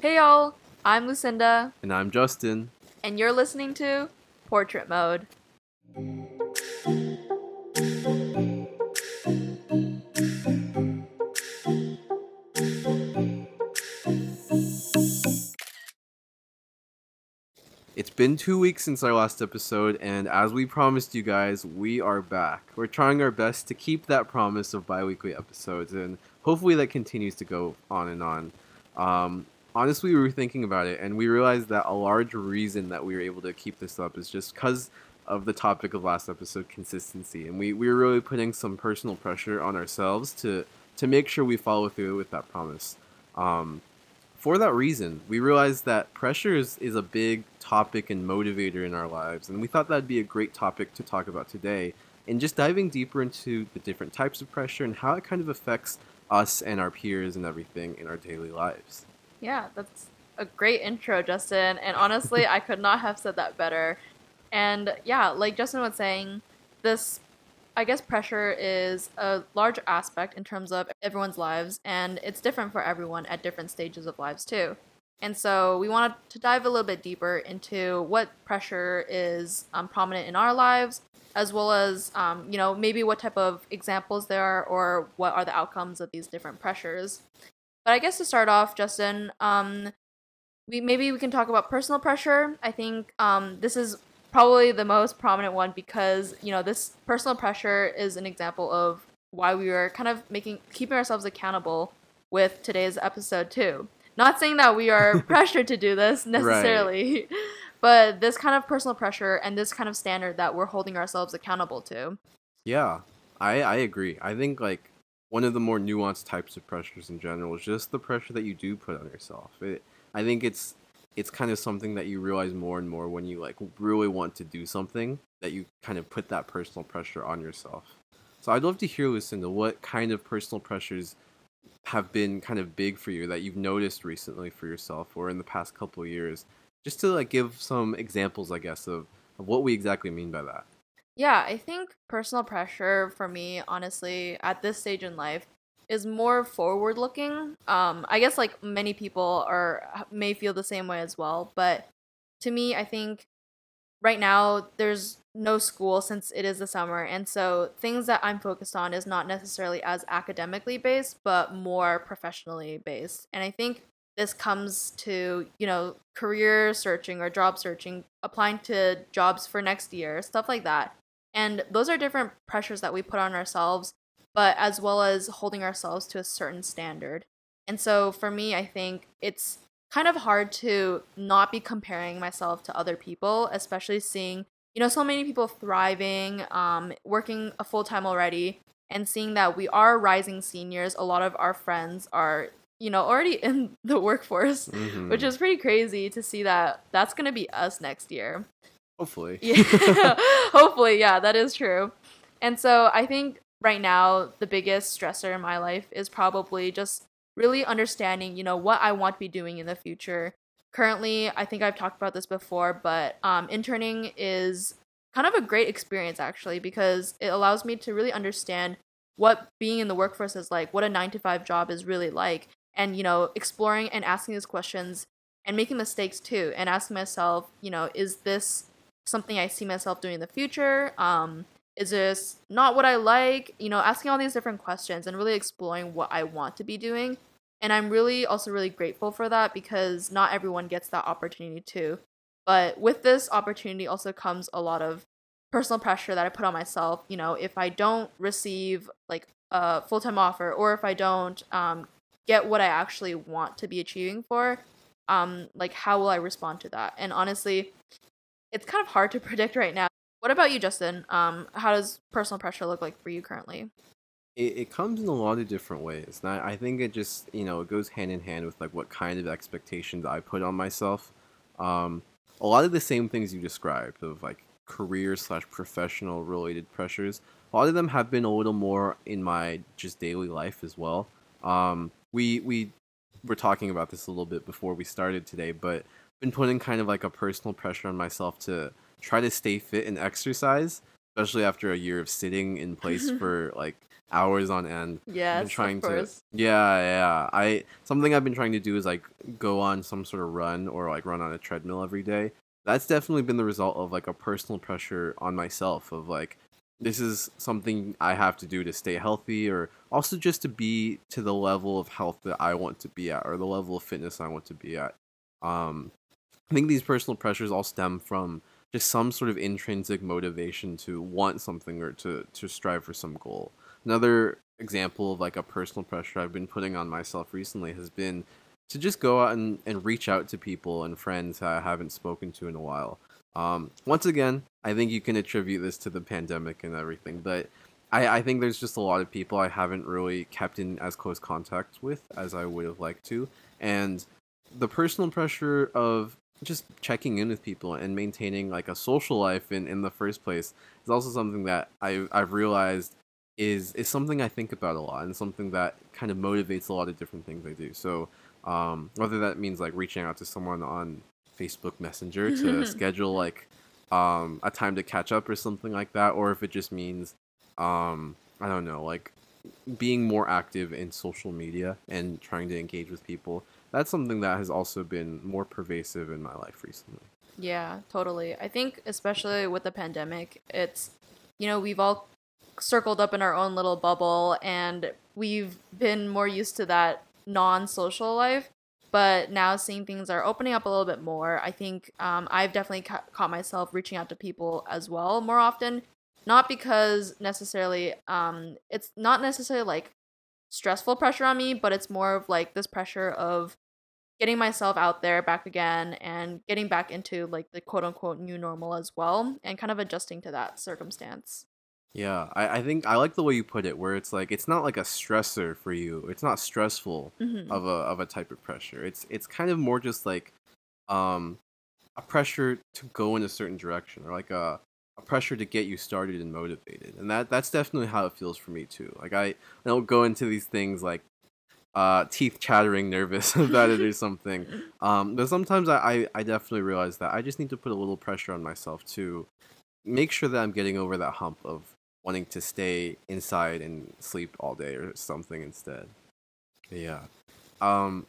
Hey y'all, I'm Lucinda, And I'm Justin. and you're listening to Portrait Mode. It's been two weeks since our last episode, and as we promised you guys, we are back. We're trying our best to keep that promise of bi weekly episodes, and hopefully that continues to go on and on. Um, honestly, we were thinking about it, and we realized that a large reason that we were able to keep this up is just because of the topic of last episode consistency. And we, we were really putting some personal pressure on ourselves to, to make sure we follow through with that promise. Um, for that reason, we realized that pressure is, is a big topic and motivator in our lives, and we thought that'd be a great topic to talk about today. And just diving deeper into the different types of pressure and how it kind of affects us and our peers and everything in our daily lives. Yeah, that's a great intro, Justin, and honestly, I could not have said that better. And yeah, like Justin was saying, this, I guess, pressure is a large aspect in terms of everyone's lives, and it's different for everyone at different stages of lives too. And so we wanted to dive a little bit deeper into what pressure is um, prominent in our lives, as well as, um, you know, maybe what type of examples there are, or what are the outcomes of these different pressures. But I guess to start off, Justin, um, we maybe we can talk about personal pressure. I think um, this is probably the most prominent one because you know this personal pressure is an example of why we were kind of making keeping ourselves accountable with today's episode too. Not saying that we are pressured to do this necessarily, but this kind of personal pressure and this kind of standard that we're holding ourselves accountable to. Yeah, I, I agree. I think like one of the more nuanced types of pressures in general is just the pressure that you do put on yourself. It, I think it's it's kind of something that you realize more and more when you like really want to do something that you kind of put that personal pressure on yourself. So I'd love to hear, Lucinda, what kind of personal pressures have been kind of big for you that you've noticed recently for yourself or in the past couple years, just to like give some examples, I guess, of, of what we exactly mean by that. Yeah, I think personal pressure for me, honestly, at this stage in life, is more forward looking. Um, I guess like many people are may feel the same way as well, but to me, I think right now there's no school since it is the summer, and so things that I'm focused on is not necessarily as academically based, but more professionally based. And I think this comes to you know career searching or job searching, applying to jobs for next year, stuff like that. And those are different pressures that we put on ourselves but as well as holding ourselves to a certain standard. And so for me, I think it's kind of hard to not be comparing myself to other people, especially seeing, you know, so many people thriving, um, working a full time already, and seeing that we are rising seniors. A lot of our friends are, you know, already in the workforce, Mhm. which is pretty crazy to see that that's going to be us next year. Hopefully. Yeah. Hopefully, yeah, that is true. And so I think right now the biggest stressor in my life is probably just really understanding, you know, what I want to be doing in the future. Currently, I think I've talked about this before, but um, interning is kind of a great experience actually because it allows me to really understand what being in the workforce is like, what a 9 to 5 job is really like, and you know, exploring and asking these questions and making mistakes too and asking myself, you know, is this something I see myself doing in the future? Um, is this not what I like? You know, asking all these different questions and really exploring what I want to be doing. And I'm really also really grateful for that because not everyone gets that opportunity too. But with this opportunity also comes a lot of personal pressure that I put on myself. You know, if I don't receive like a full time offer or if I don't um, get what I actually want to be achieving for, um, like how will I respond to that? And honestly, it's kind of hard to predict right now. What about you, Justin? Um, how does personal pressure look like for you currently? it, it comes in a lot of different ways. And I, I think it just, you know, it goes hand in hand with like what kind of expectations I put on myself. Um, a lot of the same things you described of like career slash professional related pressures. A lot of them have been a little more in my just daily life as well. Um, we we were talking about this a little bit before we started today, but been putting kind of like a personal pressure on myself to try to stay fit and exercise especially after a year of sitting in place for like hours on end. Been trying of to yeah yeah. I something i've been trying to do is like go on some sort of run or like run on a treadmill every day. That's definitely been the result of like a personal pressure on myself of like this is something i have to do to stay healthy or also just to be to the level of health that i want to be at or the level of fitness i want to be at. Um i think these personal pressures all stem from just some sort of intrinsic motivation to want something or to to strive for some goal another example of like a personal pressure I've been putting on myself recently has been to just go out and, and reach out to people and friends that I haven't spoken to in a while. Um, once again, I think you can attribute this to the pandemic and everything, but I, I think there's just a lot of people I haven't really kept in as close contact with as I would have liked to. And the personal pressure of just checking in with people and maintaining like a social life in, in the first place is also something that I, I've realized is is something I think about a lot and something that kind of motivates a lot of different things I do. So um, whether that means like reaching out to someone on Facebook Messenger to schedule like um, a time to catch up or something like that, or if it just means um, I don't know, like being more active in social media and trying to engage with people. That's something that has also been more pervasive in my life recently. Yeah, totally. I think especially with the pandemic, it's you know, we've all circled up in our own little bubble and we've been more used to that non-social life but now seeing things are opening up a little bit more i think um, i've definitely ca- caught myself reaching out to people as well more often not because necessarily um, it's not necessarily like stressful pressure on me but it's more of like this pressure of getting myself out there back again and getting back into like the quote unquote new normal as well and kind of adjusting to that circumstance Yeah, I, I think I like the way you put it, where it's like it's not like a stressor for you. It's not stressful hmm of a of a type of pressure. It's it's kind of more just like um a pressure to go in a certain direction or like a a pressure to get you started and motivated. And that that's definitely how it feels for me too. Like I, I don't go into these things like uh teeth chattering nervous about it or something. Um but sometimes I, I I definitely realize that I just need to put a little pressure on myself to make sure that I'm getting over that hump of wanting to stay inside and sleep all day or something instead. Yeah. Um,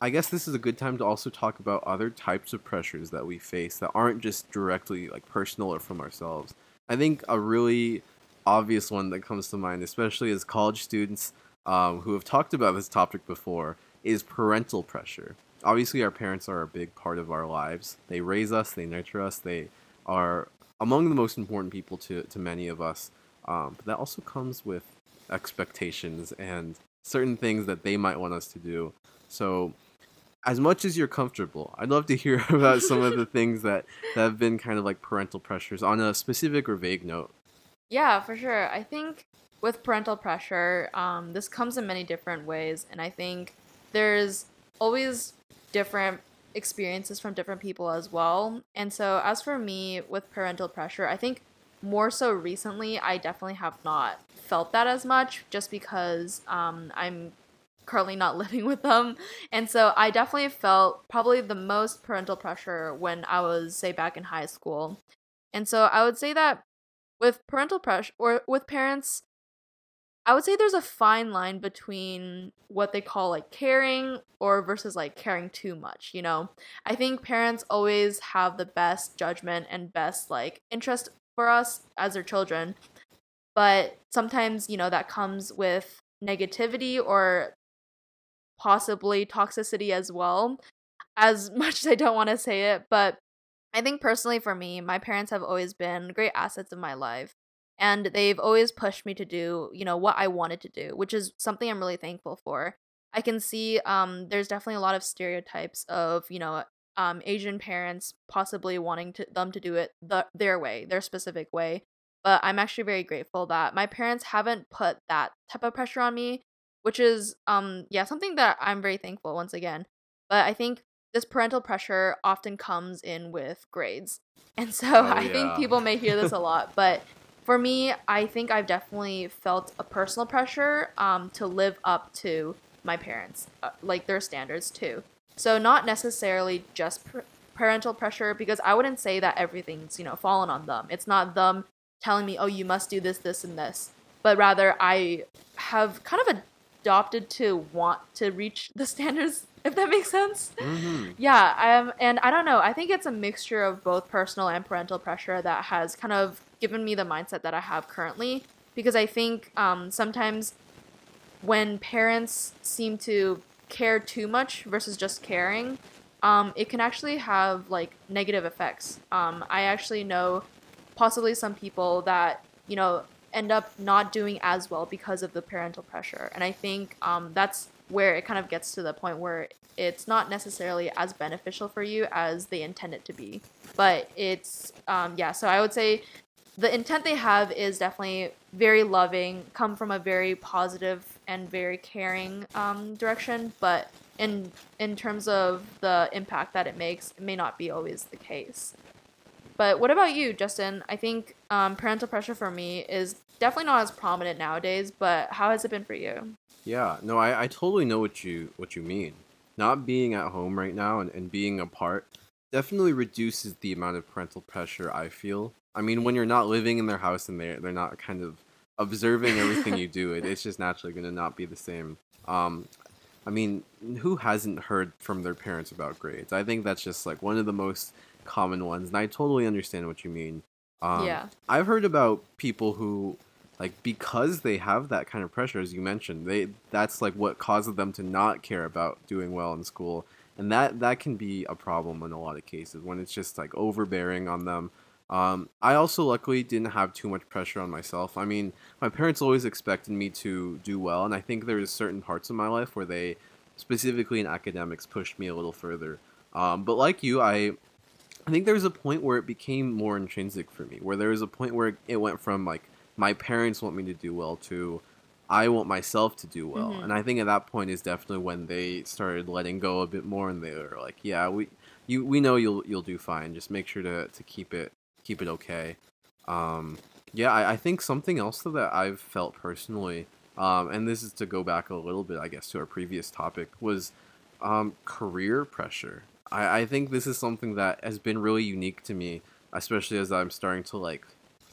I guess this is a good time to also talk about other types of pressures that we face that aren't just directly like personal or from ourselves. I think a really obvious one that comes to mind, especially as college students um, who have talked about this topic before, is parental pressure. Obviously, our parents are a big part of our lives. They raise us, they nurture us, they are among the most important people to, to many of us. Um, but that also comes with expectations and certain things that they might want us to do. So, as much as you're comfortable, I'd love to hear about some of the things that, that have been kind of like parental pressures on a specific or vague note. Yeah, for sure. I think with parental pressure, um, this comes in many different ways, and I think there's always different experiences from different people as well. And so, as for me with parental pressure, I think more so recently, I definitely have not felt that as much, just because um, I'm currently not living with them. And so I definitely felt probably the most parental pressure when I was, say, back in high school. And so I would say that with parental pressure or with parents i would say there's a fine line between what they call like caring or versus like caring too much you know i think parents always have the best judgment and best like interest for us as their children but sometimes you know that comes with negativity or possibly toxicity as well as much as i don't want to say it but I think personally for me, my parents have always been great assets in my life. And they've always pushed me to do, you know, what I wanted to do, which is something I'm really thankful for. I can see um there's definitely a lot of stereotypes of, you know, um Asian parents possibly wanting to them to do it the, their way, their specific way. But I'm actually very grateful that my parents haven't put that type of pressure on me, which is um yeah, something that I'm very thankful once again. But I think this parental pressure often comes in with grades. And so Oh, I think people may hear this a lot, but for me, I think I've definitely felt a personal pressure um, to live up to my parents, uh, like their standards too. So not necessarily just pr- parental pressure, because I wouldn't say that everything's you know fallen on them. It's not them telling me, oh, you must do this, this, and this. But rather, I have kind of adopted to want to reach the standards, if that makes sense. hmm Yeah, um, and I don't know. I think it's a mixture of both personal and parental pressure that has kind of given me the mindset that I have currently. Because I think um, sometimes when parents seem to care too much versus just caring, um, it can actually have like negative effects. Um, I actually know possibly some people that you know end up not doing as well because of the parental pressure, and I think um, that's where it kind of gets to the point where it's not necessarily as beneficial for you as they intend it to be. But it's um, yeah, so I would say the intent they have is definitely very loving, come from a very positive and very caring um, direction, but in in terms of the impact that it makes, it may not be always the case. But what about you, Justin? I think um, parental pressure for me is definitely not as prominent nowadays, but how has it been for you? Yeah, no, I, I totally know what you what you mean. Not being at home right now and, and being apart definitely reduces the amount of parental pressure I feel. I mean, when you're not living in their house and they're they're not kind of observing everything you do, it, it's just naturally gonna not be the same. Um, I mean, who hasn't heard from their parents about grades? I think that's just like one of the most common ones, and I totally understand what you mean. Um, Yeah. I've heard about people who, like, because they have that kind of pressure, as you mentioned, they that's like what causes them to not care about doing well in school, and that that can be a problem in a lot of cases when it's just like overbearing on them. Um, I also luckily didn't have too much pressure on myself. I mean, my parents always expected me to do well, and I think there's certain parts of my life where they, specifically in academics, pushed me a little further. Um, but like you, I I think there was a point where it became more intrinsic for me, where there was a point where it went from like my parents want me to do well to I want myself to do well. Mhm. And I think at that point is definitely when they started letting go a bit more and they were like, yeah, we you we know you'll you'll do fine. Just make sure to to keep it keep it okay. Um yeah, I, I think something else that I've felt personally, um, and this is to go back a little bit, I guess, to our previous topic, was um, career pressure. I, I think this is something that has been really unique to me, especially as I'm starting to like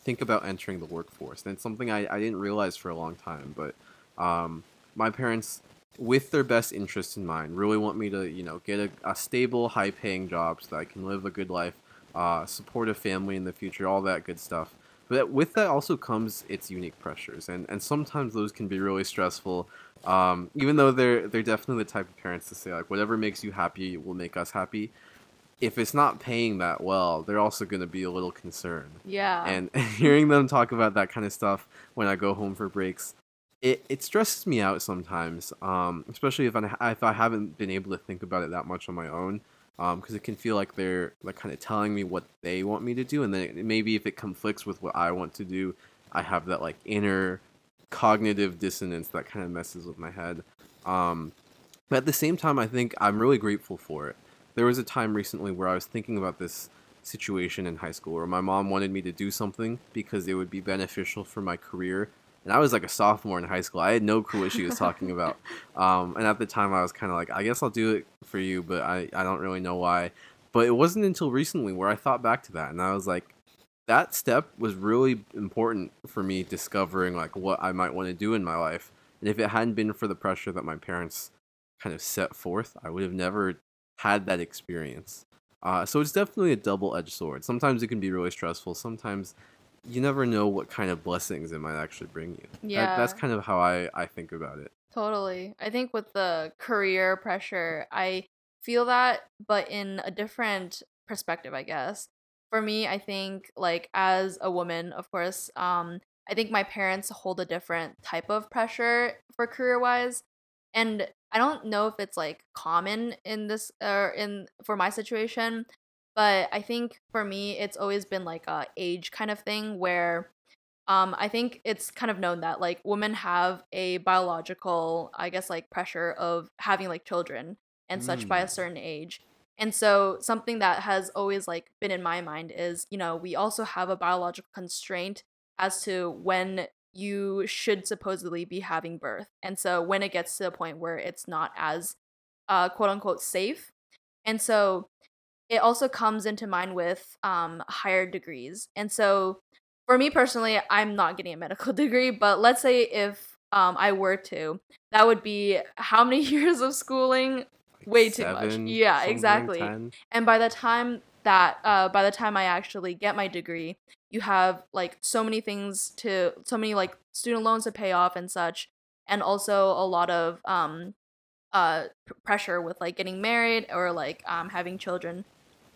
think about entering the workforce. And it's something I, I didn't realize for a long time, but um, my parents, with their best interest in mind, really want me to, you know, get a, a stable, high paying job so that I can live a good life, uh, support a family in the future, all that good stuff. But with that also comes its unique pressures, and, and sometimes those can be really stressful. Um, even though they're they're definitely the type of parents to say like whatever makes you happy will make us happy. If it's not paying that well, they're also going to be a little concerned. Yeah. And hearing them talk about that kind of stuff when I go home for breaks, it, it stresses me out sometimes. Um, especially if I if I haven't been able to think about it that much on my own, because it can feel like they're like kind of telling me what they want me to do, and then it, maybe if it conflicts with what I want to do, I have that like inner cognitive dissonance that kind of messes with my head. Um, but at the same time, I think I'm really grateful for it. There was a time recently where I was thinking about this situation in high school where my mom wanted me to do something because it would be beneficial for my career. And I was like a sophomore in high school. I had no clue what she was talking about. Um, and at the time, I was kind of like, I guess I'll do it for you, but I, I don't really know why. But it wasn't until recently where I thought back to that and I was like, that step was really important for me discovering like what I might want to do in my life. And if it hadn't been for the pressure that my parents kind of set forth, I would have never had that experience. Uh, so it's definitely a double-edged sword. Sometimes it can be really stressful. Sometimes you never know what kind of blessings it might actually bring you. That- Yeah. that's kind of how I, I think about it. Totally. I think with the career pressure, I feel that, but in a different perspective, I guess. For me, I think like as a woman, of course, um, I think my parents hold a different type of pressure for career wise. And I don't know if it's like common in this or in for my situation, but I think for me it's always been like a age kind of thing where um i think it's kind of known that like women have a biological i guess like pressure of having like children and such by a Mm. certain age. And so something that has always like been in my mind is you know we also have a biological constraint as to when you should supposedly be having birth. And so when it gets to the point where it's not as uh quote unquote safe. And so it also comes into mind with um higher degrees and so for me personally, I'm not getting a medical degree, but let's say if um I were to, that would be how many years of schooling? Way too much. Yeah, exactly. 10. And by the time that uh by the time I actually get my degree, you have like so many things to so many like student loans to pay off and such, and also a lot of um uh p- pressure with like getting married or like um having children.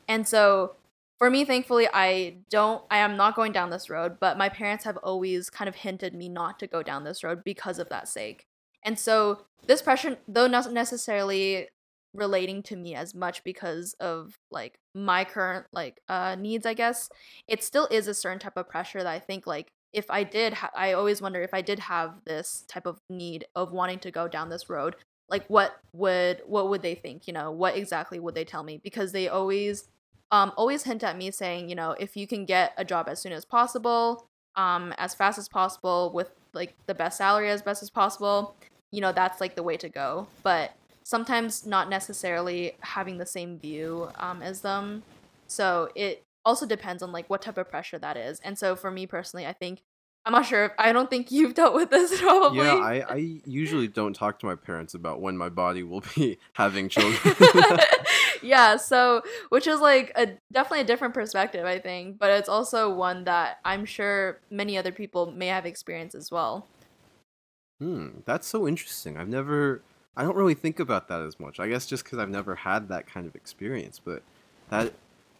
And so for me thankfully I don't I am not going down this road, but my parents have always kind of hinted me not to go down this road because of that sake. And so this pressure though not necessarily relating to me as much because of like my current like uh needs I guess, it still is a certain type of pressure that I think like if I did ha- I always wonder if I did have this type of need of wanting to go down this road like what would what would they think you know what exactly would they tell me because they always um always hint at me saying you know if you can get a job as soon as possible um as fast as possible with like the best salary as best as possible you know that's like the way to go. But sometimes not necessarily having the same view um as them. So it also depends on like what type of pressure that is. And so for me personally i think i'm not sure i don't think you've dealt with this probably Yeah, I, I usually don't talk to my parents about when my body will be having children. yeah, so which is like a definitely a different perspective, I think, but it's also one that I'm sure many other people may have experienced as well. hmm, that's so interesting. I've never, I don't really think about that as much. I guess just because I've never had that kind of experience, but that,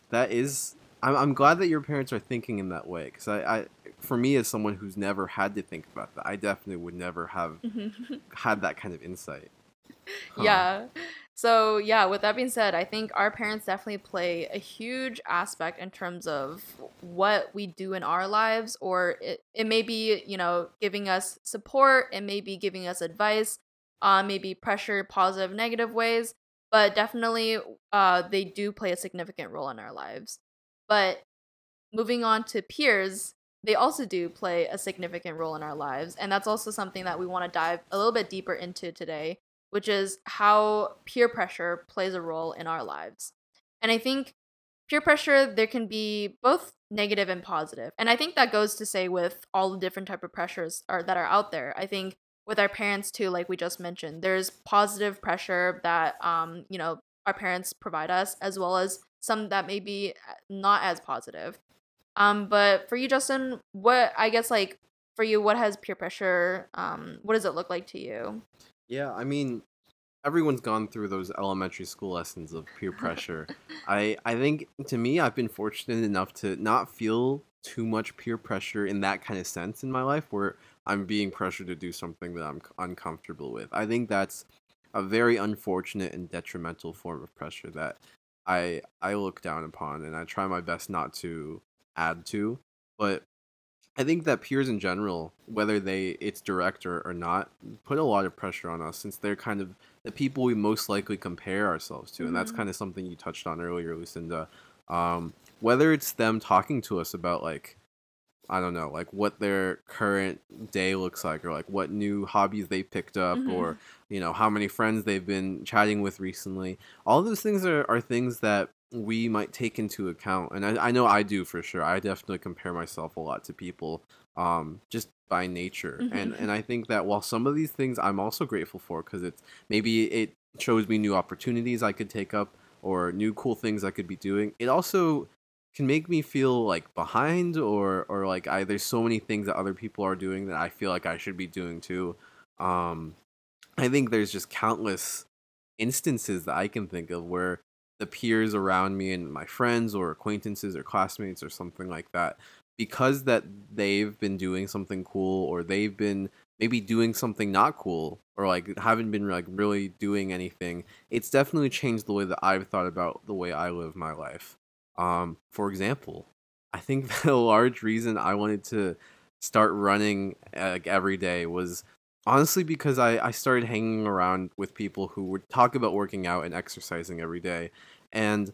that is, I'm, I'm glad that your parents are thinking in that way. Because I, I, for me as someone who's never had to think about that, I definitely would never have had that kind of insight. Huh. Yeah. So, yeah, with that being said, I think our parents definitely play a huge aspect in terms of what we do in our lives, or it, it may be, you know, giving us support, it may be giving us advice, uh, maybe pressure, positive, negative ways, but definitely uh, they do play a significant role in our lives. But moving on to peers, they also do play a significant role in our lives, and that's also something that we want to dive a little bit deeper into today which is how peer pressure plays a role in our lives. And I think peer pressure there can be both negative and positive. And I think that goes to say with all the different type of pressures are that are out there. I think with our parents too like we just mentioned, there's positive pressure that um, you know, our parents provide us as well as some that may be uh, not as positive. Um but for you Justin, what I guess like for you what has peer pressure um what does it look like to you? Yeah, I mean, everyone's gone through those elementary school lessons of peer pressure. I I think to me, I've been fortunate enough to not feel too much peer pressure in that kind of sense in my life, where I'm being pressured to do something that I'm uncomfortable with. I think that's a very unfortunate and detrimental form of pressure that I I look down upon, and I try my best not to add to. But I think that peers in general, whether they it's direct or, or not, put a lot of pressure on us since they're kind of the people we most likely compare ourselves to, and that's Mhm. kind of something you touched on earlier, Lucinda. Um, whether it's them talking to us about like I don't know, like what their current day looks like, or like what new hobbies they picked up, Mhm. or you know how many friends they've been chatting with recently. All those things are, are things that we might take into account, and I, I know I do for sure. I definitely compare myself a lot to people, um, just by nature, and Mhm. and I think that while some of these things I'm also grateful for because it's maybe it shows me new opportunities I could take up or new cool things I could be doing. It also can make me feel like behind or or like I there's so many things that other people are doing that I feel like I should be doing too. Um I think there's just countless instances that I can think of where the peers around me and my friends or acquaintances or classmates or something like that because that they've been doing something cool or they've been maybe doing something not cool or like haven't been like really doing anything it's definitely changed the way that i've thought about the way i live my life. Um for example i think the large reason i wanted to start running uh, like every day was honestly because I, I started hanging around with people who would talk about working out and exercising every day and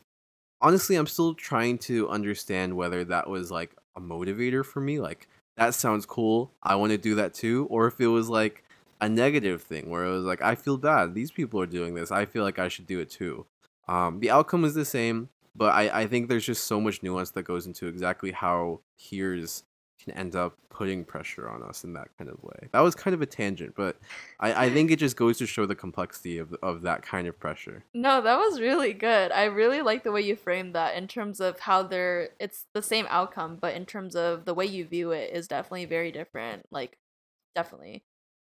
honestly i'm still trying to understand whether that was like a motivator for me like that sounds cool i want to do that too or if it was like a negative thing where it was like i feel bad these people are doing this i feel like i should do it too. Um, the outcome is the same but I, I think there's just so much nuance that goes into exactly how peers can end up putting pressure on us in that kind of way. That was kind of a tangent, but I, I think it just goes to show the complexity of, of that kind of pressure. No, that was really good. I really like the way you framed that in terms of how they're it's the same outcome, but in terms of the way you view it is definitely very different. Like definitely.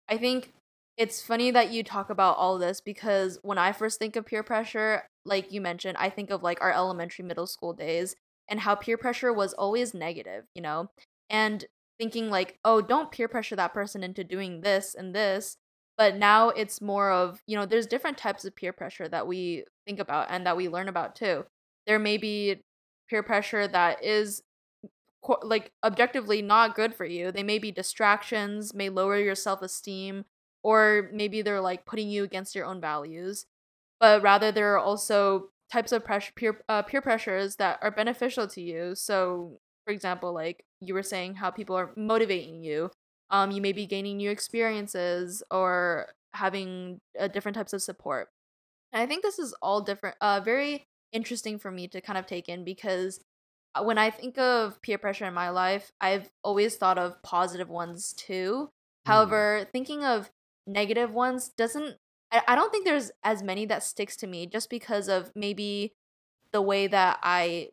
I think it's funny that you talk about all this because when I first think of peer pressure, like you mentioned, I think of like our elementary middle school days and how peer pressure was always negative, you know? And thinking like, oh, don't peer pressure that person into doing this and this. But now it's more of, you know, there's different types of peer pressure that we think about and that we learn about too. There may be peer pressure that is like objectively not good for you. They may be distractions, may lower your self-esteem, or maybe they're like putting you against your own values. But rather there are also types of pressure peer uh, peer pressures that are beneficial to you. So, for example, like you were saying how people are motivating you. Um you may be gaining new experiences or having uh, different types of support. And I think this is all different uh very interesting for me to kind of take in because uh, when I think of peer pressure in my life, I've always thought of positive ones too. Mm. However, thinking of negative ones doesn't I, I don't think there's as many that sticks to me just because of maybe the way that I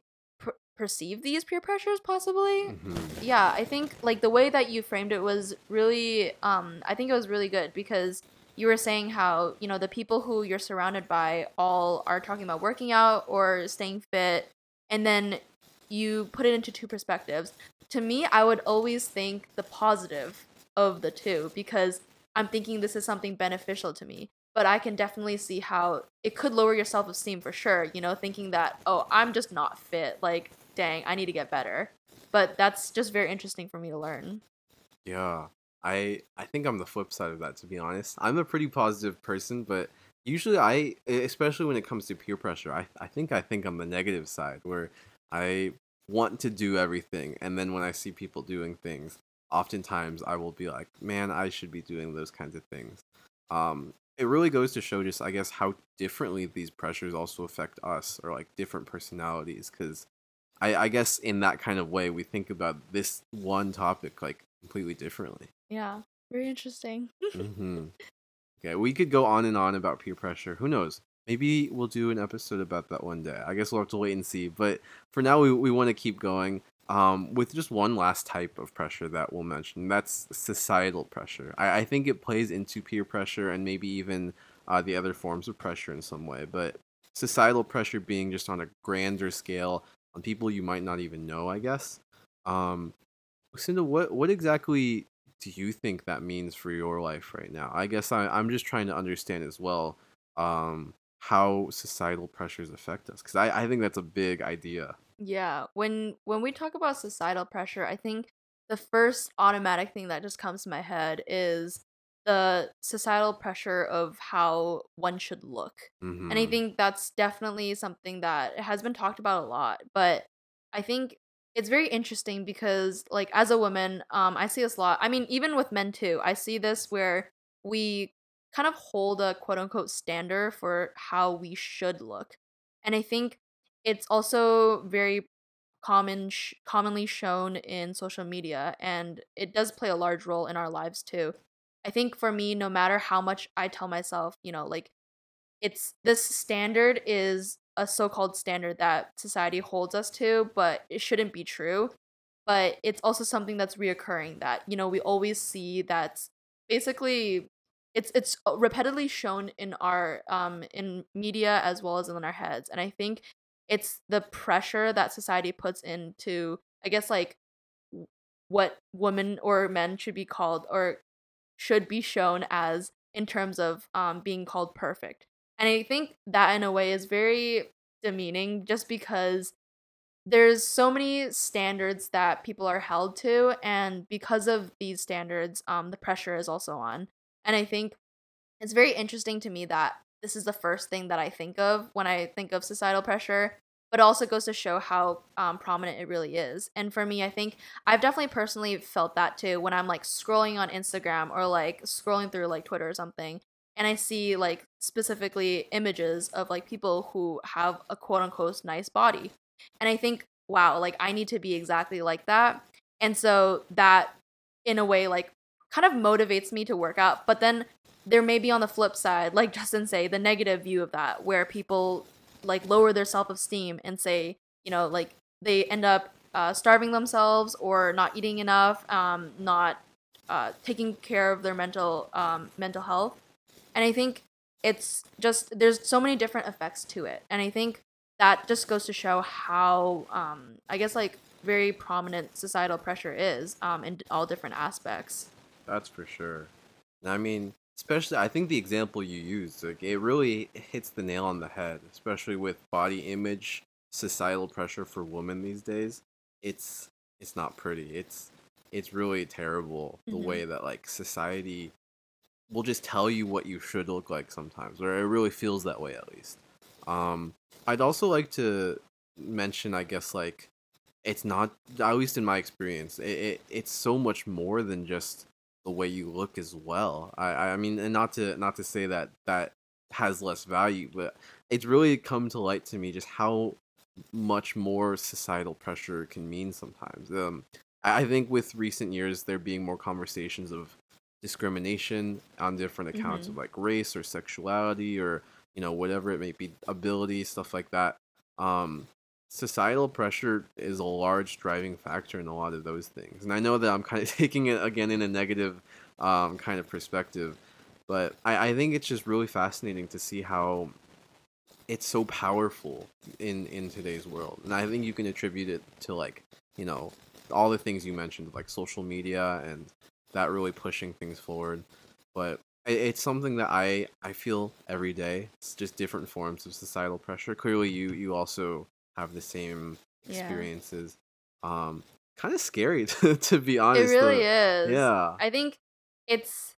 perceive these peer pressures possibly. Mm-hmm. Yeah, I think like the way that you framed it was really um I think it was really good because you were saying how, you know, the people who you're surrounded by all are talking about working out or staying fit and then you put it into two perspectives. To me, I would always think the positive of the two because I'm thinking this is something beneficial to me. But I can definitely see how it could lower your self esteem for sure, you know, thinking that, oh, I'm just not fit. Like, dang, I need to get better. But that's just very interesting for me to learn. Yeah. I I think I'm the flip side of that to be honest. I'm a pretty positive person, but usually I especially when it comes to peer pressure, I I think I think I'm the negative side where I want to do everything and then when I see people doing things, oftentimes I will be like, "Man, I should be doing those kinds of things." Um it really goes to show just I guess how differently these pressures also affect us or like different personalities cuz I I guess in that kind of way we think about this one topic like completely differently. Yeah, very interesting. mm-hmm. Okay, we could go on and on about peer pressure. Who knows? Maybe we'll do an episode about that one day. I guess we'll have to wait and see. But for now, we, we want to keep going um, with just one last type of pressure that we'll mention. That's societal pressure. I, I think it plays into peer pressure and maybe even uh, the other forms of pressure in some way. But societal pressure being just on a grander scale on people you might not even know, I guess. Um, Lucinda, what what exactly do you think that means for your life right now? I guess I, I'm just trying to understand as well um, how societal pressures affect us because I, I think that's a big idea. Yeah, when when we talk about societal pressure, I think the first automatic thing that just comes to my head is the societal pressure of how one should look. Mm-hmm. And I mm-hmm. think that's definitely something that has been talked about a lot, but I think it's very interesting because like as a woman um i see this a lot i mean even with men too i see this where we kind of hold a quote unquote standard for how we should look and i think it's also very common sh- commonly shown in social media and it does play a large role in our lives too i think for me no matter how much i tell myself you know like it's this standard is a so-called standard that society holds us to, but it shouldn't be true. But it's also something that's reoccurring that you know we always see that's basically it's it's repeatedly shown in our um in media as well as in our heads, and I think it's the pressure that society puts into I guess like what women or men should be called or should be shown as in terms of um being called perfect and I think that in a way is very demeaning just because there's so many standards that people are held to and because of these standards um the pressure is also on. And I think it's very interesting to me that this is the first thing that I think of when I think of societal pressure, but also goes to show how um, prominent it really is. And for me, I think I've definitely personally felt that too when I'm like scrolling on Instagram or like scrolling through like Twitter or something and I see like specifically images of like people who have a quote unquote nice body. And I think, wow, like I need to be exactly like that. And so that in a way like kind of motivates me to work out. But then there may be on the flip side, like Justin say, the negative view of that where people like lower their self-esteem and say, you know, like they end up uh, starving themselves or not eating enough, um, not uh, taking care of their mental um, mental health. And I think it's just there's so many different effects to it, and I think that just goes to show how um, I guess like very prominent societal pressure is um, in all different aspects. That's for sure. I mean, especially I think the example you used, like it really hits the nail on the head, especially with body image, societal pressure for women these days. It's it's not pretty. It's it's really terrible the Mhm. way that like society will just tell you what you should look like sometimes, or it really feels that way at least. Um, I'd also like to mention, I guess, like it's not at least in my experience, it, it it's so much more than just the way you look as well. I I mean, and not to not to say that that has less value, but it's really come to light to me just how much more societal pressure can mean sometimes. Um, I I think with recent years there being more conversations of discrimination on different accounts of like race or sexuality or you know whatever it may be, ability stuff like that. Um, societal pressure is a large driving factor in a lot of those things, and I know that I'm kind of taking it again in a negative um, kind of perspective, but I, I think it's just really fascinating to see how it's so powerful in in today's world. And i think you can attribute it to like you know all the things you mentioned like social media and that really pushing things forward. But it's something that i i feel every day. It's just different forms of societal pressure. Clearly you you also have the same Yeah. experiences um kind of scary to, to be honest it really though. is. yeah I think it's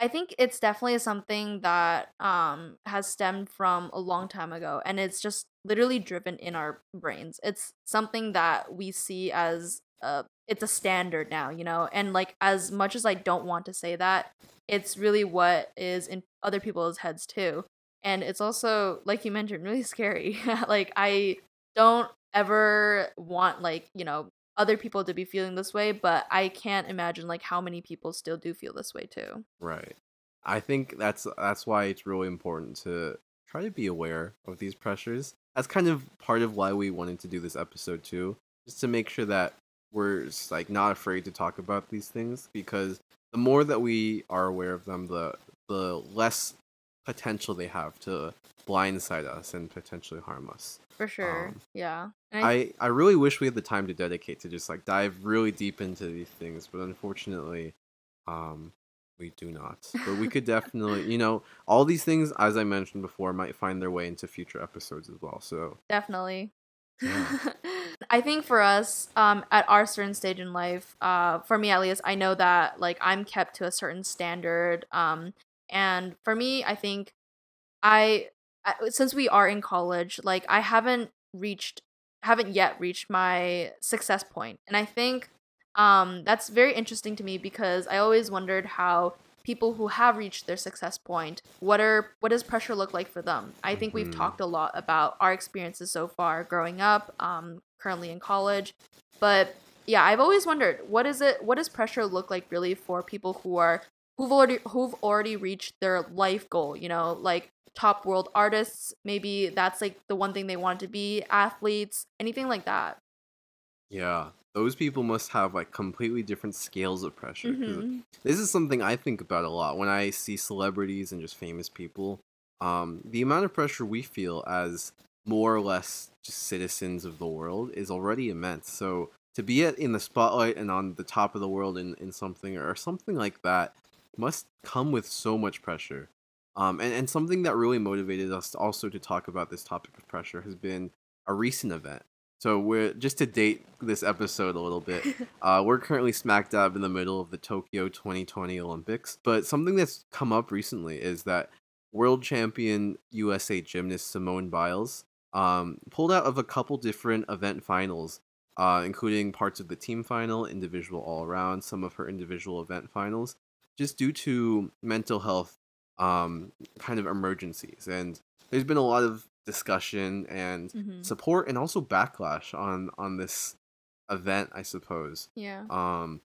I think it's definitely something that um has stemmed from a long time ago and it's just literally driven in our brains. It's something that we see as uh it's a standard now, you know? And like as much as I don't want to say that, it's really what is in other people's heads too. And it's also like you mentioned really scary. like I don't ever want like, you know, other people to be feeling this way, but I can't imagine like how many people still do feel this way too. Right. I think that's that's why it's really important to try to be aware of these pressures. That's kind of part of why we wanted to do this episode too, just to make sure that we're just, like not afraid to talk about these things because the more that we are aware of them, the the less potential they have to blindside us and potentially harm us. For sure. Um, yeah. I, I, I really wish we had the time to dedicate to just like dive really deep into these things, but unfortunately, um, we do not. But we could definitely, you know, all these things, as I mentioned before, might find their way into future episodes as well. So definitely. Yeah. I think for us, um, at our certain stage in life, uh, for me at least, I know that like I'm kept to a certain standard. Um, and for me, I think I, I since we are in college, like I haven't reached, haven't yet reached my success point, and I think, um, that's very interesting to me because I always wondered how people who have reached their success point what are what does pressure look like for them i think we've Mhm. talked a lot about our experiences so far growing up um currently in college but yeah i've always wondered what is it what does pressure look like really for people who are who've already who've already reached their life goal you know like top world artists maybe that's like the one thing they want to be athletes anything like that yeah, those people must have like completely different scales of pressure. Mhm. This is something I think about a lot when I see celebrities and just famous people. Um, the amount of pressure we feel as more or less just citizens of the world is already immense. So to be in the spotlight and on the top of the world in, in something or something like that must come with so much pressure. Um, and, and something that really motivated us also to talk about this topic of pressure has been a recent event. So we're just to date this episode a little bit. Uh, we're currently smack dab in the middle of the Tokyo 2020 Olympics. But something that's come up recently is that world champion USA gymnast Simone Biles um, pulled out of a couple different event finals, uh, including parts of the team final, individual all around, some of her individual event finals, just due to mental health um, kind of emergencies. And there's been a lot of discussion and Mhm. support and also backlash on on this event, I suppose. Yeah. Um,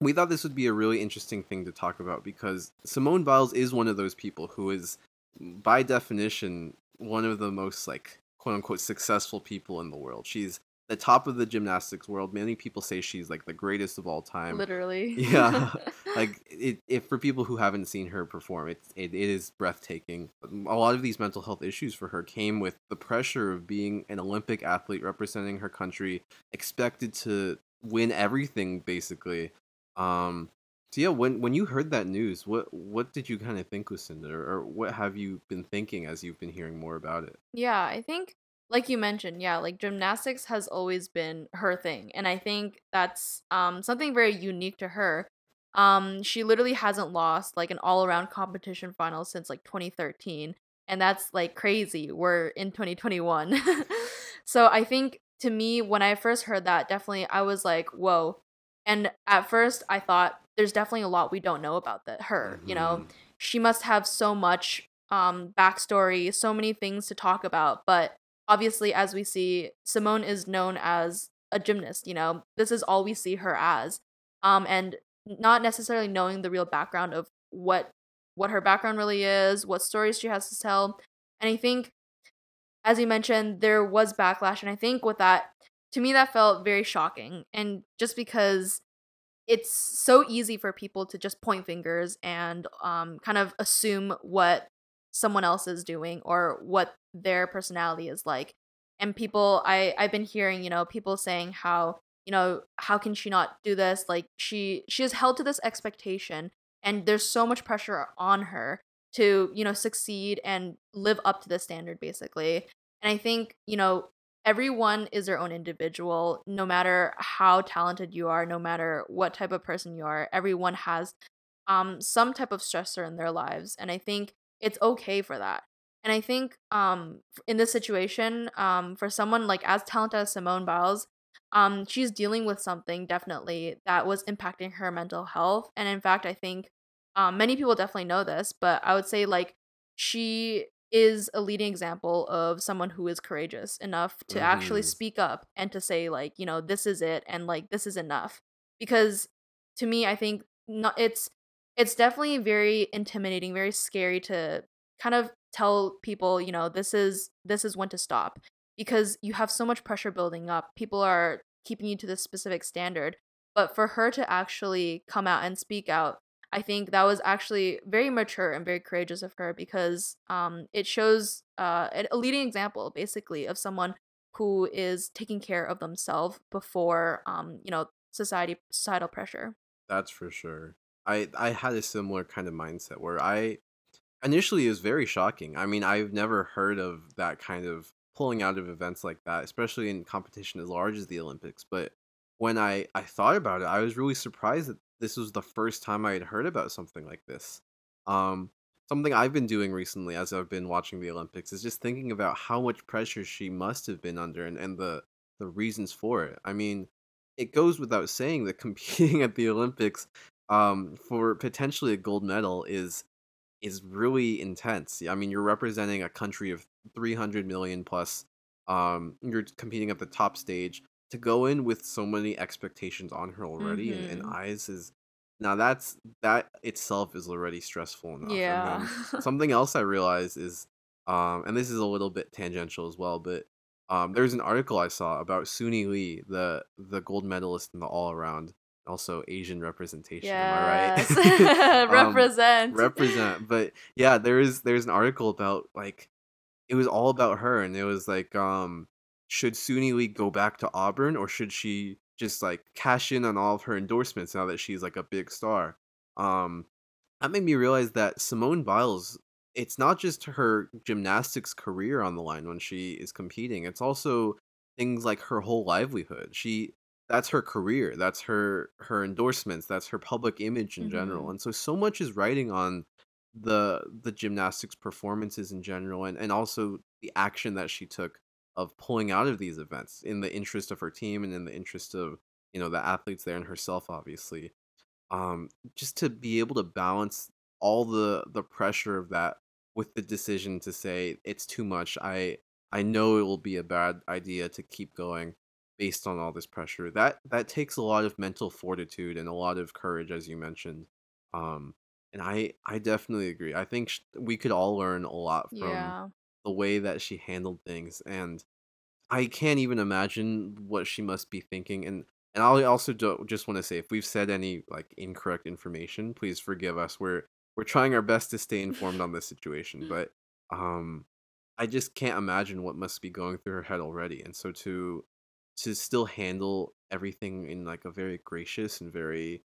we thought this would be a really interesting thing to talk about because Simone Biles is one of those people who is, by definition, one of the most like quote unquote successful people in the world. She's the top of the gymnastics world. Many people say she's like the greatest of all time. Literally. Yeah, like it, it for people who haven't seen her perform, it, it it is breathtaking. A lot of these mental health issues for her came with the pressure of being an Olympic athlete representing her country, expected to win everything basically. Um, so yeah, when when you heard that news, what what did you kind of think, Lucinda, or, or what have you been thinking as you've been hearing more about it? Yeah, I think like you mentioned, yeah, like gymnastics has always been her thing, and I think that's um something very unique to her. Um, she literally hasn't lost like an all-around competition final since like 2013, and that's like crazy. We're in 2021, so I think to me when I first heard that, definitely I was like, whoa. And at first, I thought there's definitely a lot we don't know about that her. You know, Mhm. she must have so much um backstory, so many things to talk about. But obviously, as we see, Simone is known as a gymnast. You know, this is all we see her as. Um, and not necessarily knowing the real background of what what her background really is, what stories she has to tell. And I think, as you mentioned, there was backlash, and I think with that, to me, that felt very shocking. And just because it's so easy for people to just point fingers and um, kind of assume what someone else is doing or what their personality is like. And people i i've been hearing you know people saying how you know how can she not do this? Like she she is held to this expectation and there's so much pressure on her to you know succeed and live up to the standard basically. And i think you know everyone is their own individual no matter how talented you are no matter what type of person you are everyone has um some type of stressor in their lives. And i think it's okay for that. And i think um in this situation um for someone like as talented as simone biles um she's dealing with something definitely that was impacting her mental health. And in fact i think um many people definitely know this but i would say like she is a leading example of someone who is courageous enough to actually Mhm. speak up and to say like you know this is it and like this is enough. Because to me i think not it's it's definitely very intimidating very scary to kind of tell people you know this is this is when to stop because you have so much pressure building up people are keeping you to this specific standard but for her to actually come out and speak out i think that was actually very mature and very courageous of her because um it shows uh a leading example basically of someone who is taking care of themselves before um you know society societal pressure That's for sure. I I had a similar kind of mindset where I initially it was very shocking. I mean, I've never heard of that kind of pulling out of events like that, especially in competition as large as the Olympics. But when I I thought about it, I was really surprised that this was the first time I had heard about something like this. Um, something I've been doing recently as I've been watching the Olympics is just thinking about how much pressure she must have been under and, and the the reasons for it. I mean, it goes without saying that competing at the Olympics um, for potentially a gold medal is is really intense. I mean, you're representing a country of 300 million plus. Um, you're competing at the top stage. To go in with so many expectations on her already and, and Mhm. eyes is now that's that itself is already stressful enough. And yeah something else I realized is, um, and this is a little bit tangential as well, but um, there's an article I saw about Suni Lee, the the gold medalist in the all around, also Asian representation. yes Am I right? Um, represent represent but yeah there is there's an article about like it was all about her and it was like um should Suni Lee go back to Auburn or should she just like cash in on all of her endorsements now that she's like a big star um that made me realize that Simone Biles it's not just her gymnastics career on the line when she is competing it's also things like her whole livelihood she that's her career that's her her endorsements that's her public image in general Mhm. and so so much is writing on the the gymnastics performances in general and and also the action that she took of pulling out of these events in the interest of her team and in the interest of you know the athletes there and herself obviously um just to be able to balance all the the pressure of that with the decision to say it's too much i i know it will be a bad idea to keep going based on all this pressure. That that takes a lot of mental fortitude and a lot of courage, as you mentioned. Um, and I I definitely agree. I think sh- we could all learn a lot from Yeah. the way that she handled things, and I can't even imagine what she must be thinking. And and I also do, just want to say, if we've said any like incorrect information, please forgive us. We're we're trying our best to stay informed on this situation, but um, I just can't imagine what must be going through her head already. And so to to still handle everything in like a very gracious and very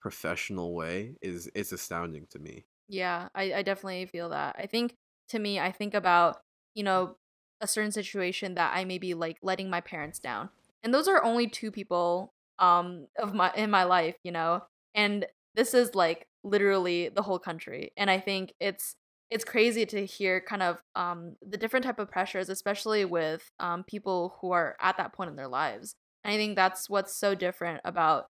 professional way is is astounding to me. Yeah, I, I definitely feel that. I think to me, I think about, you know, a certain situation that I may be like letting my parents down. And those are only two people um of my in my life, you know. And this is like literally the whole country. And I think it's it's crazy to hear kind of um the different type of pressures, especially with um people who are at that point in their lives. And I think that's what's so different about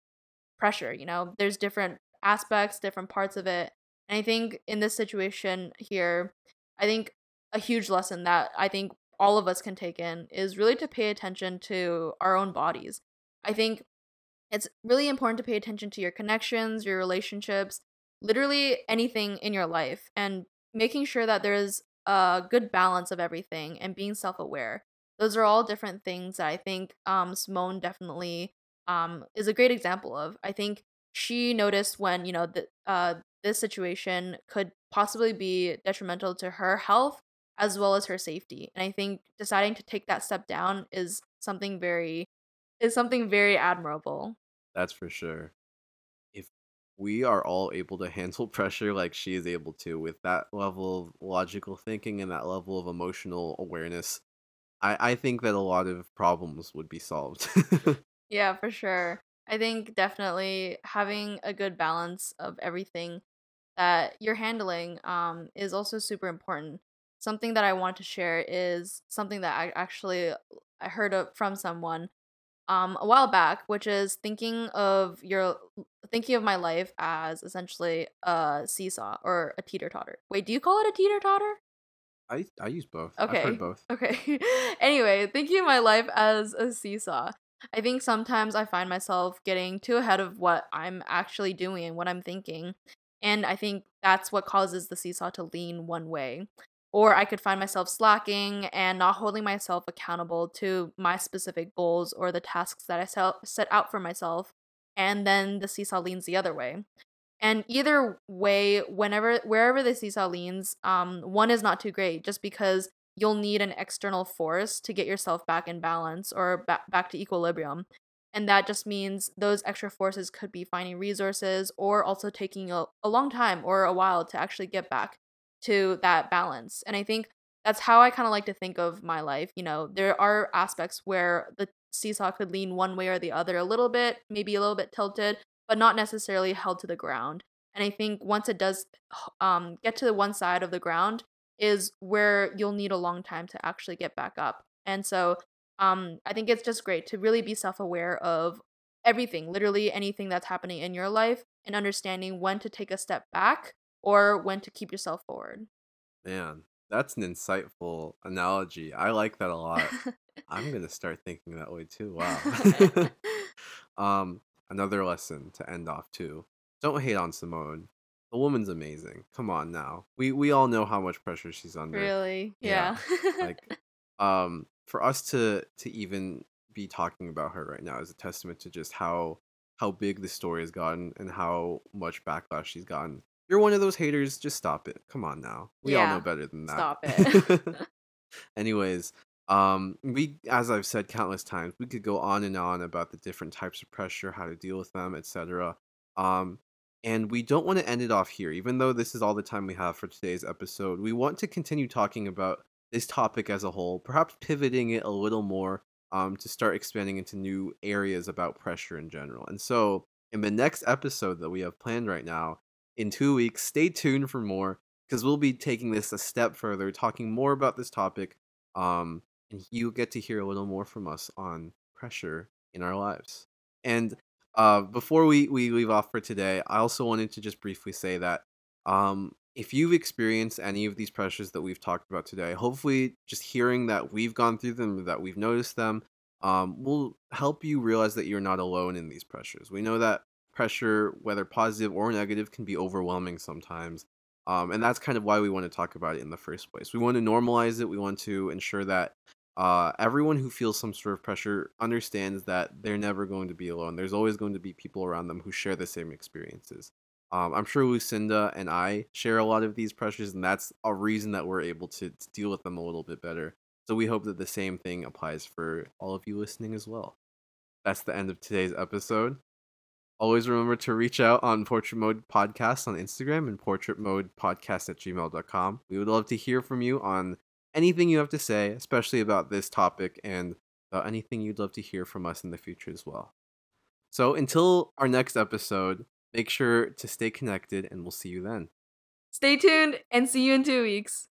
pressure, you know. There's different aspects, different parts of it and I think in this situation here, I think a huge lesson that I think all of us can take in is really to pay attention to our own bodies. I think it's really important to pay attention to your connections, your relationships, literally anything in your life, and making sure that there's a good balance of everything and being self aware. Those are all different things that I think um, Simone definitely um, is a great example of. I think she noticed when, you know, the, uh, this situation could possibly be detrimental to her health as well as her safety. And I think deciding to take that step down is something very is something very admirable. That's for sure. We are all able to handle pressure like she is able to with that level of logical thinking and that level of emotional awareness, I, I think that a lot of problems would be solved. Yeah, for sure. I think definitely having a good balance of everything that you're handling um, is also super important. Something that I want to share is something that I actually I heard of from someone um, a while back, which is thinking of your thinking of my life as essentially a seesaw or a teeter totter. Wait, do you call it a teeter totter? I I use both. I've Okay. heard both. Okay. anyway, thinking of my life as a seesaw. I think sometimes I find myself getting too ahead of what I'm actually doing and what I'm thinking. And I think that's what causes the seesaw to lean one way. Or I could find myself slacking and not holding myself accountable to my specific goals or the tasks that I set out for myself. And then the seesaw leans the other way. And either way, whenever wherever the seesaw leans, um, one is not too great just because you'll need an external force to get yourself back in balance or ba- back to equilibrium. And that just means those extra forces could be finding resources or also taking a, a long time or a while to actually get back to that balance. And I think that's how I kind of like to think of my life. You know, there are aspects where the seesaw could lean one way or the other a little bit, maybe a little bit tilted, but not necessarily held to the ground. And I think once it does um, get to the one side of the ground, is where you'll need a long time to actually get back up. And so um, I think it's just great to really be self aware of everything, literally anything that's happening in your life, and understanding when to take a step back or when to keep yourself forward. Man, that's an insightful analogy. I like that a lot. I'm gonna start thinking that way too. Wow. um, another lesson to end off too. Don't hate on Simone. The woman's amazing. Come on now. We we all know how much pressure she's under. really? Yeah, Yeah. Like um for us to to even be talking about her right now is a testament to just how how big the story has gotten and how much backlash she's gotten. You're one of those haters, just stop it. Come on now. We all know better than that. Stop it. Anyways, um, we, as I've said countless times, we could go on and on about the different types of pressure, how to deal with them, etc. Um, and we don't want to end it off here, even though this is all the time we have for today's episode. We want to continue talking about this topic as a whole, perhaps pivoting it a little more um, to start expanding into new areas about pressure in general. And so, in the next episode that we have planned right now, in two weeks, stay tuned for more because we'll be taking this a step further, talking more about this topic. Um, and you get to hear a little more from us on pressure in our lives. And uh, before we, we leave off for today, I also wanted to just briefly say that um, if you've experienced any of these pressures that we've talked about today, hopefully just hearing that we've gone through them, that we've noticed them, um, will help you realize that you're not alone in these pressures. We know that pressure, whether positive or negative, can be overwhelming sometimes. Um, and that's kind of why we want to talk about it in the first place. We want to normalize it. We want to ensure that uh, everyone who feels some sort of pressure understands that they're never going to be alone. There's always going to be people around them who share the same experiences. Um, I'm sure Lucinda and I share a lot of these pressures, and that's a reason that we're able to, to deal with them a little bit better. So we hope that the same thing applies for all of you listening as well. That's the end of today's episode. Always remember to reach out on Portrait Mode Podcast on Instagram and Portrait Mode Podcast at gmail.com. We would love to hear from you on anything you have to say, especially about this topic and about anything you'd love to hear from us in the future as well. So until our next episode, make sure to stay connected and we'll see you then. Stay tuned and see you in two weeks.